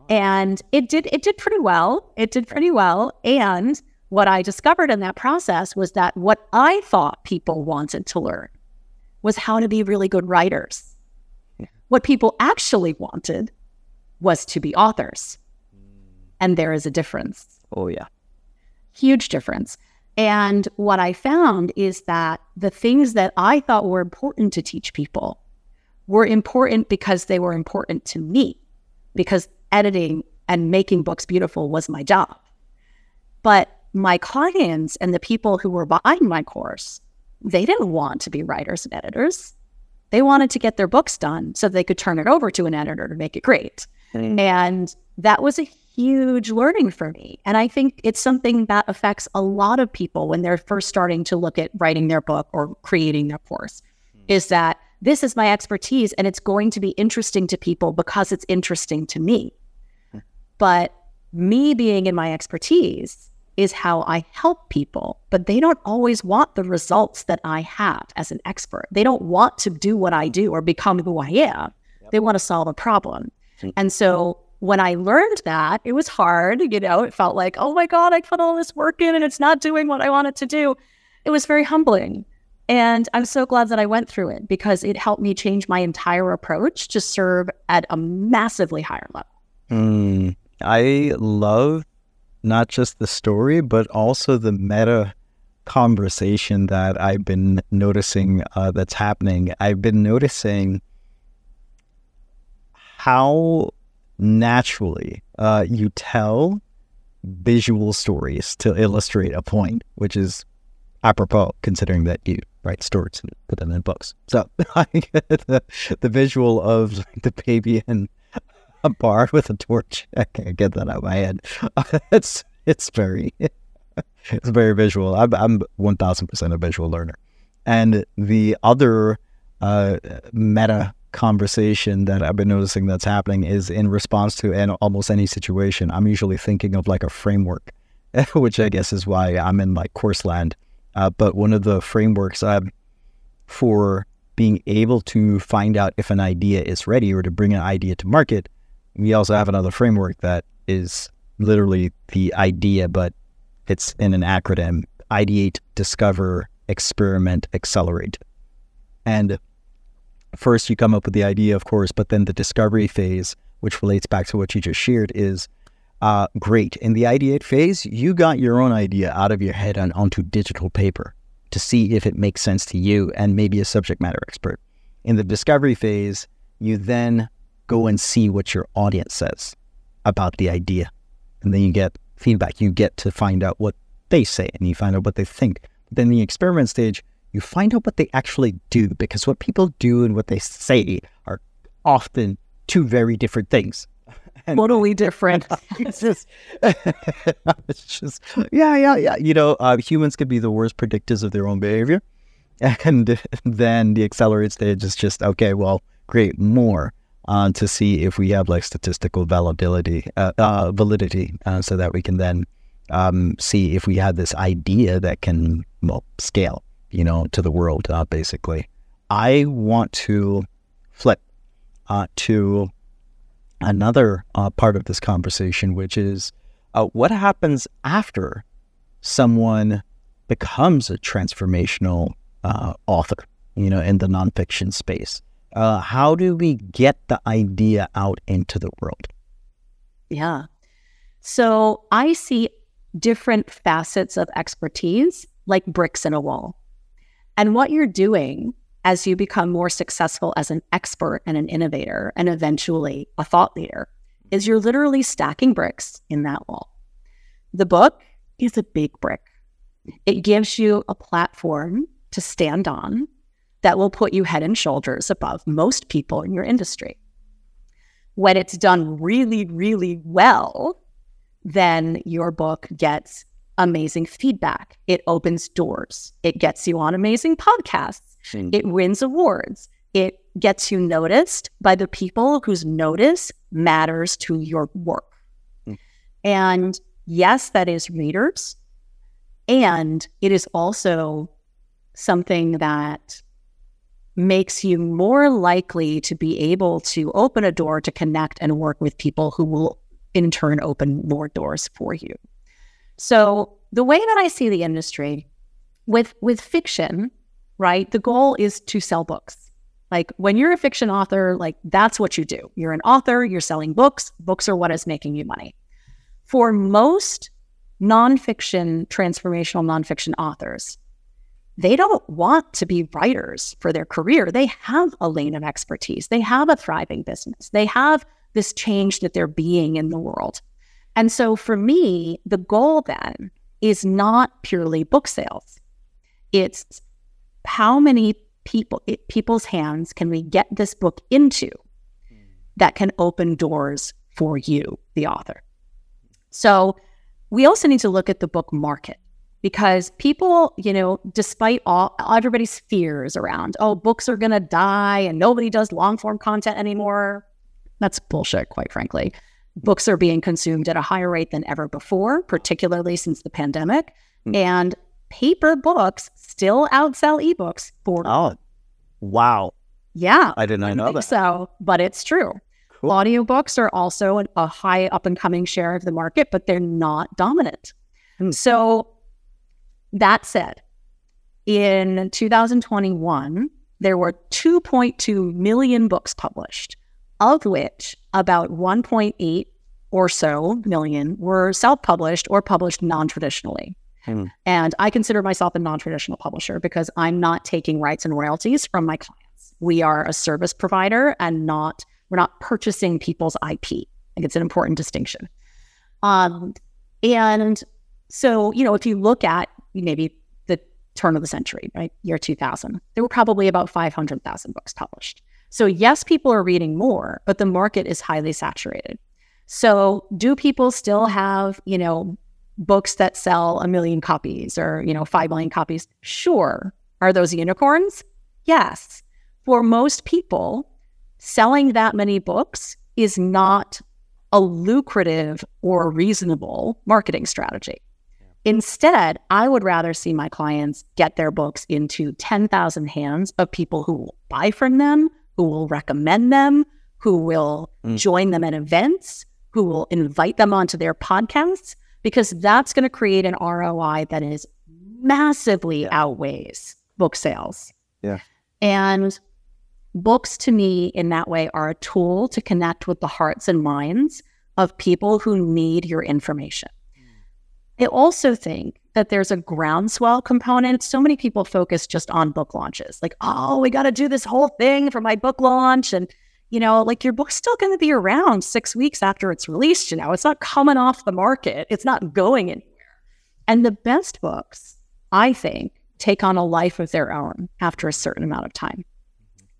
And it did it did pretty well. It did pretty well. And what I discovered in that process was that what I thought people wanted to learn was how to be really good writers. What people actually wanted was to be authors. Mm. And there is a difference. Oh, yeah. Huge difference. And what I found is that the things that I thought were important to teach people were important because they were important to me, because editing and making books beautiful was my job. But my clients and the people who were buying my course, they didn't want to be writers and editors. They wanted to get their books done so they could turn it over to an editor to make it great. Mm-hmm. And that was a huge learning for me. And I think it's something that affects a lot of people when they're first starting to look at writing their book or creating their course mm. is that this is my expertise and it's going to be interesting to people because it's interesting to me. Mm. But me being in my expertise is how I help people, but they don't always want the results that I have as an expert. They don't want to do what I do or become who I am. Yep. They want to solve a problem. And so when I learned that, it was hard. You know, it felt like, oh my God, I put all this work in and it's not doing what I want it to do. It was very humbling. And I'm so glad that I went through it because it helped me change my entire approach to serve at a massively higher level. Mm, I love not just the story, but also the meta conversation that I've been noticing uh, that's happening. I've been noticing how naturally uh, you tell visual stories to illustrate a point, which is apropos considering that you write stories and put them in books. So the, the visual of the baby in a bar with a torch, I can't get that out of my head. it's it's very it's very visual. I'm I'm one thousand percent a visual learner, and the other uh, meta conversation that I've been noticing that's happening is in response to an, almost any situation. I'm usually thinking of like a framework, which I guess is why I'm in like course land. Uh, but one of the frameworks um, for being able to find out if an idea is ready or to bring an idea to market, we also have another framework that is literally the idea, but it's in an acronym ideate, discover, experiment, accelerate. And first you come up with the idea, of course, but then the discovery phase, which relates back to what you just shared, is uh, great. In the ideate phase, you got your own idea out of your head and onto digital paper to see if it makes sense to you and maybe a subject matter expert. In the discovery phase, you then go and see what your audience says about the idea. And then you get feedback. You get to find out what they say and you find out what they think. Then the experiment stage, you find out what they actually do because what people do and what they say are often two very different things. And totally different. it's just, it's just, yeah, yeah, yeah. You know, uh, humans can be the worst predictors of their own behavior. And then the accelerate stage is just, okay, well, great, more uh, to see if we have like statistical validity, uh, uh, validity, uh, so that we can then um, see if we have this idea that can well, scale, you know, to the world, uh, basically. I want to flip uh, to another part of this conversation, which is what happens after someone becomes a transformational author, you know, in the nonfiction space uh, how do we get the idea out into the world? Yeah. So I see different facets of expertise like bricks in a wall. And what you're doing as you become more successful as an expert and an innovator and eventually a thought leader is you're literally stacking bricks in that wall. The book is a big brick. It gives you a platform to stand on that will put you head and shoulders above most people in your industry. When it's done really, really well, then your book gets amazing feedback. It opens doors. It gets you on amazing podcasts. It wins awards. It gets you noticed by the people whose notice matters to your work. Mm. And yes, that is readers. And it is also something that makes you more likely to be able to open a door to connect and work with people who will in turn open more doors for you. So the way that I see the industry with with fiction, right? The goal is to sell books. Like when you're a fiction author, like that's what you do. You're an author, you're selling books. Books are what is making you money. For most nonfiction, transformational nonfiction authors, they don't want to be writers for their career. They have a lane of expertise, they have a thriving business, they have this change that they're being in the world. And so for me, the goal then is not purely book sales. It's how many people it, people's hands can we get this book into that can open doors for you, the author. So we also need to look at the book market because people, you know, despite all everybody's fears around, oh, books are going to die and nobody does long form content anymore. That's bullshit, quite frankly. Books are being consumed at a higher rate than ever before, particularly since the pandemic. Mm. And paper books still outsell ebooks for. Oh, wow. Yeah. I did not know that. So, but it's true. Cool. Audiobooks are also a high up and coming share of the market, but they're not dominant. Hmm. So that said, in 2021, there were 2.2 million books published, of which about 1.8 or so million were self published or published non traditionally. Hmm. And I consider myself a non traditional publisher because I'm not taking rights and royalties from my clients. We are a service provider and not, we're not purchasing people's IP. I think it's an important distinction. Um, and so, you know, if you look at maybe the turn of the century, right? Year 2000. There were probably about 500,000 books published. So, yes, people are reading more, but the market is highly saturated. So, do people still have, you know, books that sell a million copies or, you know, 5 million copies? Sure. Are those unicorns? Yes. For most people, selling that many books is not a lucrative or reasonable marketing strategy. Instead, I would rather see my clients get their books into 10,000 hands of people who will buy from them, who will recommend them, who will mm. join them at events, who will invite them onto their podcasts, because that's going to create an ROI that is massively yeah. outweighs book sales. Yeah. And books to me in that way are a tool to connect with the hearts and minds of people who need your information. I also think that there's a groundswell component. So many people focus just on book launches, like, oh, we got to do this whole thing for my book launch. And, you know, like your book's still going to be around six weeks after it's released. You know, it's not coming off the market, it's not going anywhere. And the best books, I think, take on a life of their own after a certain amount of time.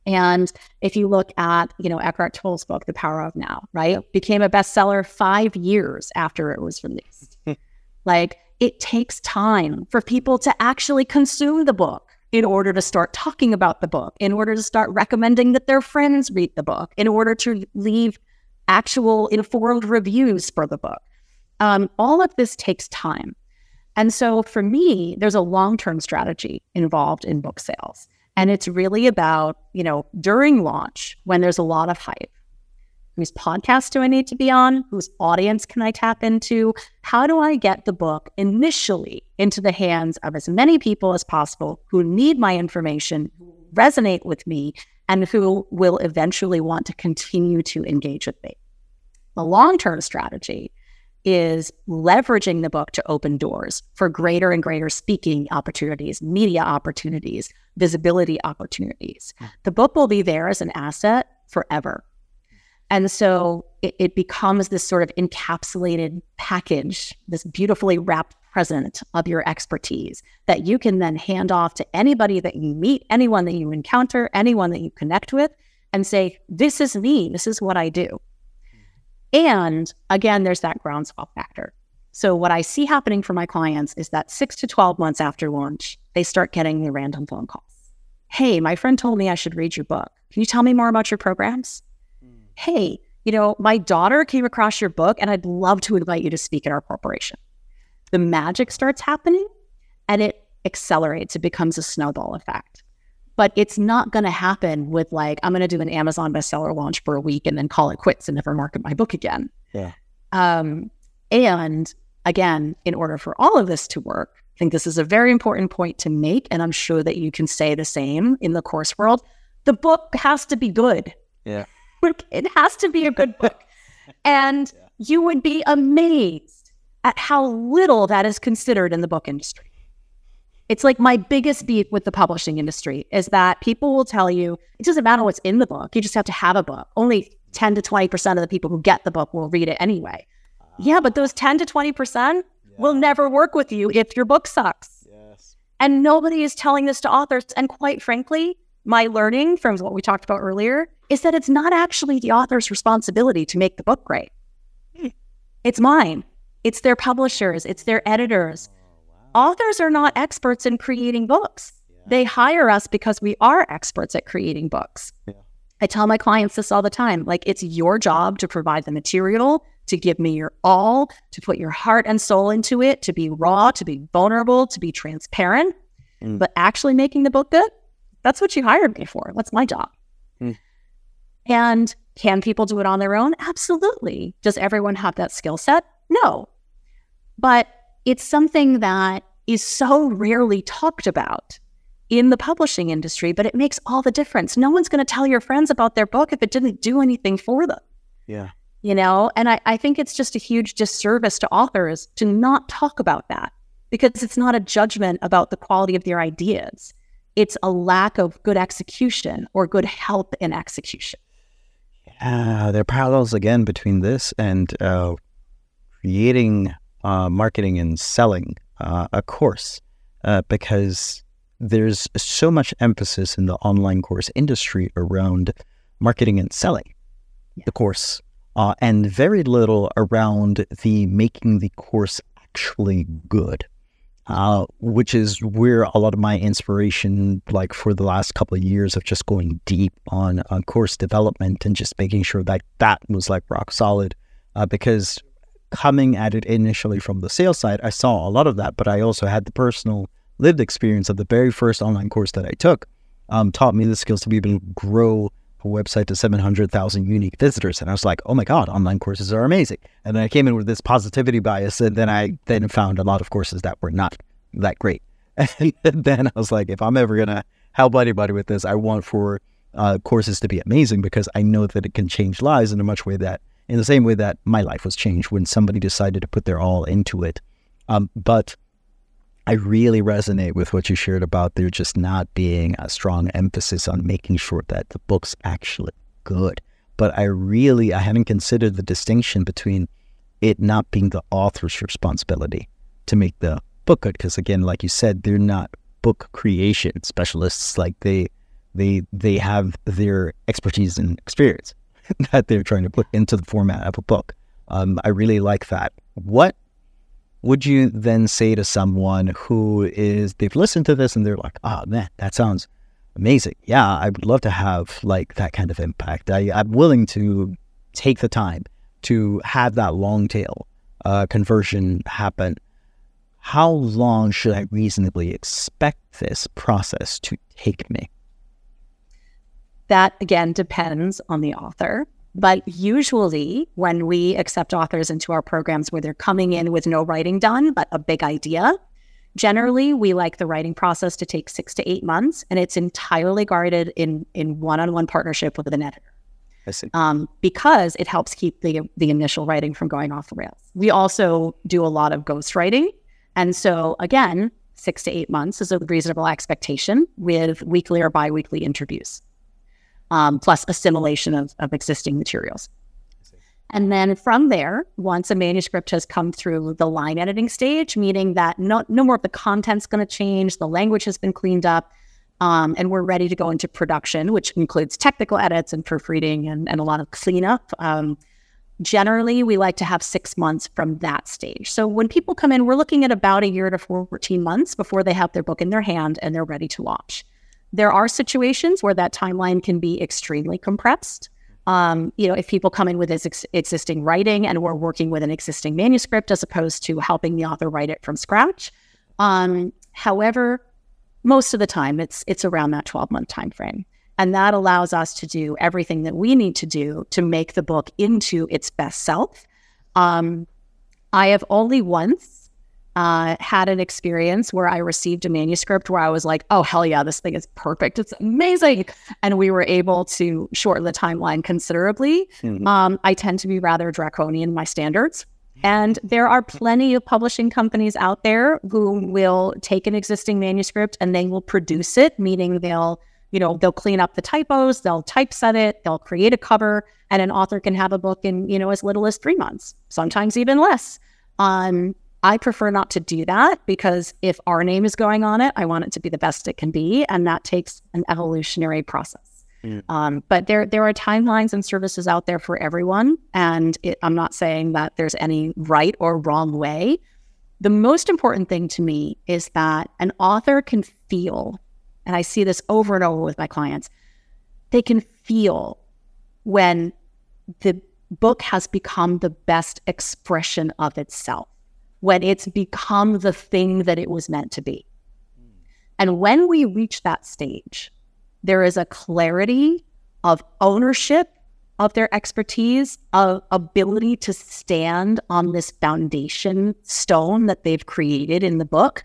And if you look at, you know, Eckhart Tolle's book, The Power of Now, right? Became a bestseller five years after it was released. Like it takes time for people to actually consume the book, in order to start talking about the book, in order to start recommending that their friends read the book, in order to leave actual informed reviews for the book. Um, all of this takes time. And so for me, there's a long term strategy involved in book sales. And it's really about, you know, during launch, when there's a lot of hype, whose podcast do I need to be on? Whose audience can I tap into? How do I get the book initially into the hands of as many people as possible who need my information, resonate with me, and who will eventually want to continue to engage with me? The long term strategy is leveraging the book to open doors for greater and greater speaking opportunities, media opportunities, visibility opportunities. Hmm. The book will be there as an asset forever. And so it, it, becomes this sort of encapsulated package, this beautifully wrapped present of your expertise that you can then hand off to anybody that you meet, anyone that you encounter, anyone that you connect with, and say, This is me. This is what I do. And again, there's that groundswell factor. So, what I see happening for my clients is that six to 12 months after launch, they start getting the random phone calls. Hey, my friend told me I should read your book. Can you tell me more about your programs? Hey, you know, my daughter came across your book and I'd love to invite you to speak at our corporation. The magic starts happening and it accelerates. It becomes a snowball effect. But it's not going to happen with like i'm going to do an amazon bestseller launch for a week and then call it quits and never market my book again. Yeah. Um, and again in order for all of this to work i think this is a very important point to make and i'm sure that you can say the same in the course world. The book has to be good. Yeah it has to be a good book and yeah. you would be amazed at how little that is considered in the book industry it's like my biggest beef with the publishing industry is that people will tell you it doesn't matter what's in the book. You just have to have a book. Only 10 to 20% of the people who get the book will read it anyway. Uh, yeah, but those 10 to 20% yeah. will never work with you if your book sucks. Yes. And nobody is telling this to authors. And quite frankly, my learning from what we talked about earlier is that it's not actually the author's responsibility to make the book great. Hmm. It's mine. It's their publishers, it's their editors, authors are not experts in creating books. Yeah. They hire us because we are experts at creating books. Yeah. I tell my clients this all the time like, it's your job to provide the material, to give me your all, to put your heart and soul into it, to be raw, to be vulnerable, to be transparent. Mm. But actually making the book good, that's what you hired me for. What's my job. Mm. And can people do it on their own? Absolutely. Does everyone have that skill set? No. But it's something that is so rarely talked about in the publishing industry, but it makes all the difference. No one's going to tell your friends about their book if it didn't do anything for them. Yeah. You know, and I, I think it's just a huge disservice to authors to not talk about that because it's not a judgment about the quality of their ideas. It's a lack of good execution or good help in execution. Yeah, there are parallels again between this and uh, creating uh, marketing and selling uh, a course uh, because there's so much emphasis in the online course industry around marketing and selling yeah. the course, uh, and very little around the making the course actually good. Uh, which is where a lot of my inspiration, like for the last couple of years of just going deep on, on course development and just making sure that that was like rock solid. Uh, because coming at it initially from the sales side, I saw a lot of that, but I also had the personal lived experience of the very first online course that I took, um, taught me the skills to be able to grow website to 700,000 unique visitors. And I was like, oh my God, online courses are amazing. And I came in with this positivity bias, and then I then found a lot of courses that were not that great. And then I was like, if I'm ever going to help anybody with this, I want for uh, courses to be amazing because I know that it can change lives in a much way that in the same way that my life was changed when somebody decided to put their all into it. Um, but I really resonate with what you shared about there just not being a strong emphasis on making sure that the book's actually good. But I really I haven't considered the distinction between it not being the author's responsibility to make the book good. Because again, like you said, they're not book creation specialists. Like they they they have their expertise and experience. that they're trying to put into the format of a book. Um, I really like that. What would you then say to someone who is they've listened to this and they're like, oh man, that sounds amazing. Yeah, I would love to have like that kind of impact. I, I'm willing to take the time to have that long tail uh, conversion happen. How long should I reasonably expect this process to take me? That again depends on the author. But usually, when we accept authors into our programs where they're coming in with no writing done, but a big idea, generally we like the writing process to take six to eight months, and it's entirely guarded in in one on one partnership with an editor. I Um, because it helps keep the the initial writing from going off the rails. We also do a lot of ghostwriting, and so again, six to eight months is a reasonable expectation with weekly or biweekly interviews um, plus assimilation of, of existing materials. And then from there, once a manuscript has come through the line editing stage, meaning that no, no more of the content's going to change, the language has been cleaned up, um, and we're ready to go into production, which includes technical edits and proofreading and, and a lot of cleanup. Um, generally, we like to have six months from that stage. So when people come in, we're looking at about a year to 14 months before they have their book in their hand and they're ready to launch. There are situations where that timeline can be extremely compressed. Um, you know, if people come in with ex- existing writing and we're working with an existing manuscript as opposed to helping the author write it from scratch. Um, however, most of the time it's it's around that 12 month time frame. And that allows us to do everything that we need to do to make the book into its best self. Um, I have only once uh, had an experience where I received a manuscript where I was like, oh, hell yeah, this thing is perfect. It's amazing. And we were able to shorten the timeline considerably. Mm-hmm. Um, I tend to be rather draconian in my standards. And there are plenty of publishing companies out there who will take an existing manuscript and they will produce it, meaning they'll, you know, they'll clean up the typos, they'll typeset it, they'll create a cover, and an author can have a book in, you know, as little as three months, sometimes even less. Um, I prefer not to do that because if our name is going on it, I want it to be the best it can be, and that takes an evolutionary process. Mm. Um, but there, there are timelines and services out there for everyone, and it, I'm not saying that there's any right or wrong way. The most important thing to me is that an author can feel, and I see this over and over with my clients, they can feel when the book has become the best expression of itself when it's become the thing that it was meant to be. And when we reach that stage, there is a clarity of ownership of their expertise, of ability to stand on this foundation stone that they've created in the book,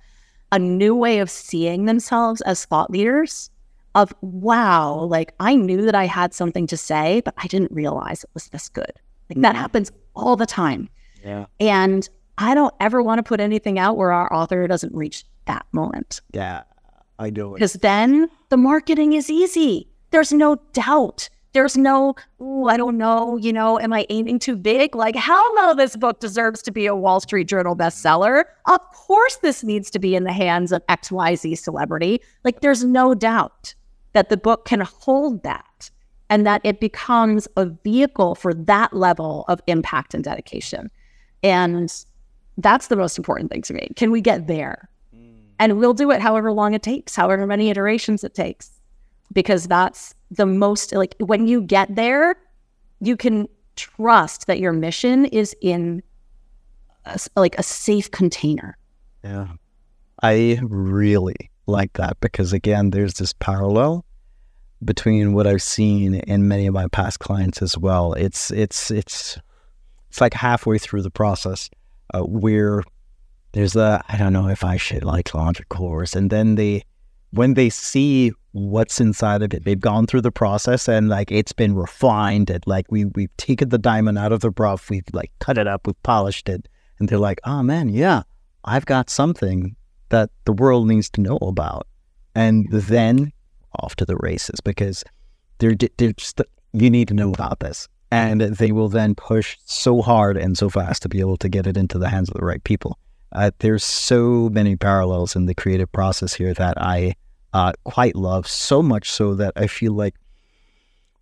a new way of seeing themselves as thought leaders. Of wow, like I knew that I had something to say, but I didn't realize it was this good. Like that mm-hmm. happens all the time. Yeah. And I don't ever want to put anything out where our author doesn't reach that moment. Yeah, I know. Because then the marketing is easy. There's no doubt. There's no, I don't know, you know, am I aiming too big? Like, hell no, this book deserves to be a Wall Street Journal bestseller. Of course, this needs to be in the hands of XYZ celebrity. Like, there's no doubt that the book can hold that and that it becomes a vehicle for that level of impact and dedication. And that's the most important thing to me. Can we get there? Mm. And we'll do it however long it takes, however many iterations it takes, because that's the most like when you get there, you can trust that your mission is in a, like a safe container. Yeah. I really like that because again, there's this parallel between what I've seen in many of my past clients as well. It's it's it's it's like halfway through the process uh, where there's a I don't know if I should like launch a course, and then they when they see what's inside of it, they've gone through the process and like it's been refined. And like we we've taken the diamond out of the rough, we've like cut it up, we've polished it, and they're like, oh man, yeah, I've got something that the world needs to know about, and then off to the races because they're they're just you need to know about this and they will then push so hard and so fast to be able to get it into the hands of the right people. Uh, there's so many parallels in the creative process here that I uh, quite love, so much so that I feel like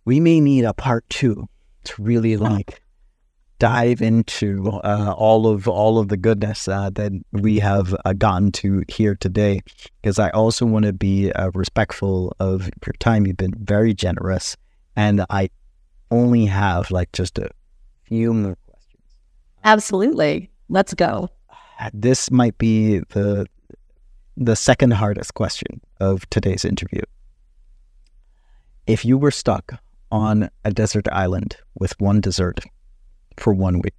we may need a part two to really like dive into uh, all of all of the goodness uh, that we have uh, gotten to here today, because I also want to be uh, respectful of your time. You've been very generous, and I only have like just a few more questions. Absolutely, let's go. This might be the the second hardest question of today's interview. If you were stuck on a desert island with one dessert for one week,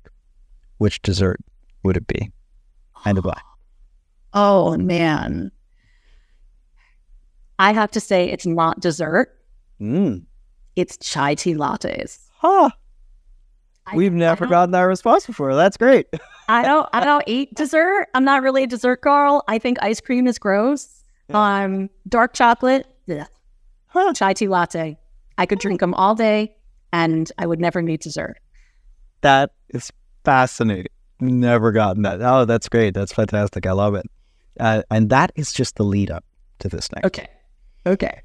which dessert would it be and why? Oh, man. I have to say, it's not dessert. Mm. It's chai tea lattes. Huh. I- We've never gotten that response before. That's great. I don't. I don't eat dessert. I'm not really a dessert girl. I think ice cream is gross. Um, dark chocolate. ugh. Huh. Chai tea latte. I could drink them all day, and I would never need dessert. That is fascinating. Never gotten that. Oh, that's great. That's fantastic. I love it. Uh, and that is just the lead up to this next, Okay. Okay.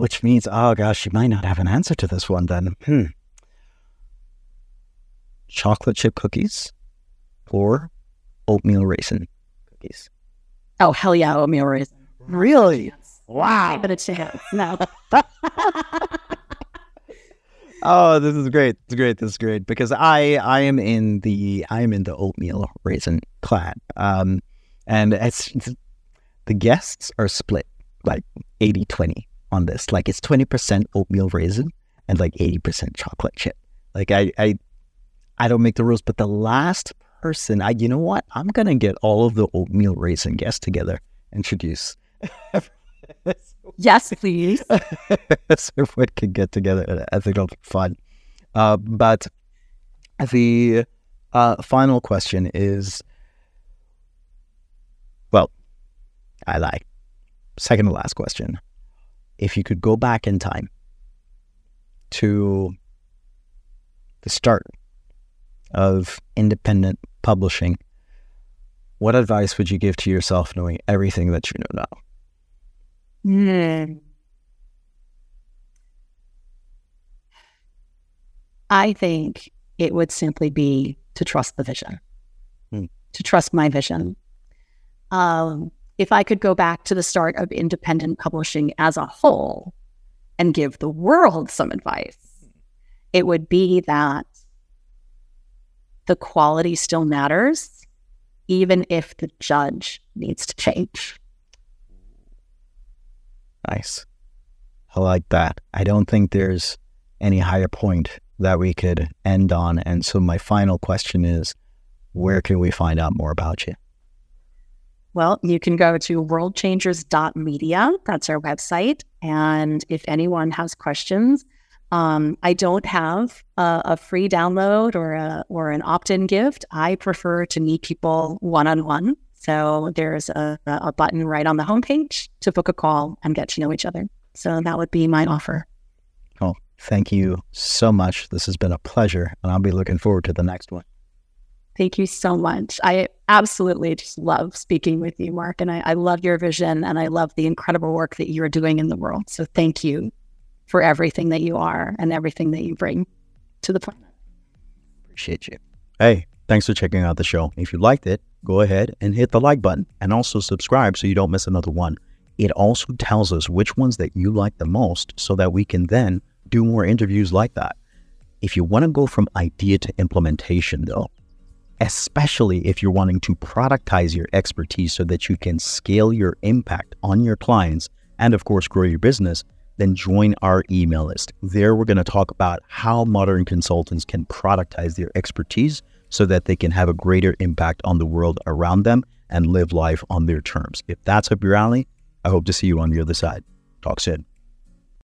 Which means, oh gosh, you might not have an answer to this one then. Hmm. Chocolate chip cookies or oatmeal raisin cookies? Oh hell yeah, oatmeal raisin. Really? Wow. Give it a chance. No. Oh, this is great. This is great. This is great because I I am in the I am in the oatmeal raisin clan. Um, and it's, it's- the guests are split like 80-20 on this. Like it's twenty percent oatmeal raisin and like eighty percent chocolate chip. Like I I I don't make the rules, but the last person, I you know what? I'm gonna get all of the oatmeal raisin guests together, introduce. yes, please. so everyone can get together. I think it'll be fun. Uh, but the uh, final question is well, I like second to last question. If you could go back in time to the start of independent publishing, what advice would you give to yourself knowing everything that you know now? Hmm. I think it would simply be to trust the vision, Hmm. to trust my vision. Um, if I could go back to the start of independent publishing as a whole and give the world some advice, it would be that the quality still matters, even if the judge needs to change. Nice. I like that. I don't think there's any higher point that we could end on. And so my final question is where can we find out more about you? Well, you can go to worldchangers.media. That's our website. And if anyone has questions, um, I don't have a, a free download or a, or an opt-in gift. I prefer to meet people one-on-one. So there's a, a button right on the homepage to book a call and get to know each other. So that would be my offer. Oh, thank you so much. This has been a pleasure, and I'll be looking forward to the next one. Thank you so much. I absolutely just love speaking with you, Mark. And I, I love your vision and I love the incredible work that you're doing in the world. So thank you for everything that you are and everything that you bring to the planet. Appreciate you. Hey, thanks for checking out the show. If you liked it, go ahead and hit the like button and also subscribe so you don't miss another one. It also tells us which ones that you like the most so that we can then do more interviews like that. If you want to go from idea to implementation, though, especially if you're wanting to productize your expertise so that you can scale your impact on your clients and, of course, grow your business, then join our email list. There, we're going to talk about how modern consultants can productize their expertise so that they can have a greater impact on the world around them and live life on their terms. If that's up your alley, I hope to see you on the other side. Talk soon.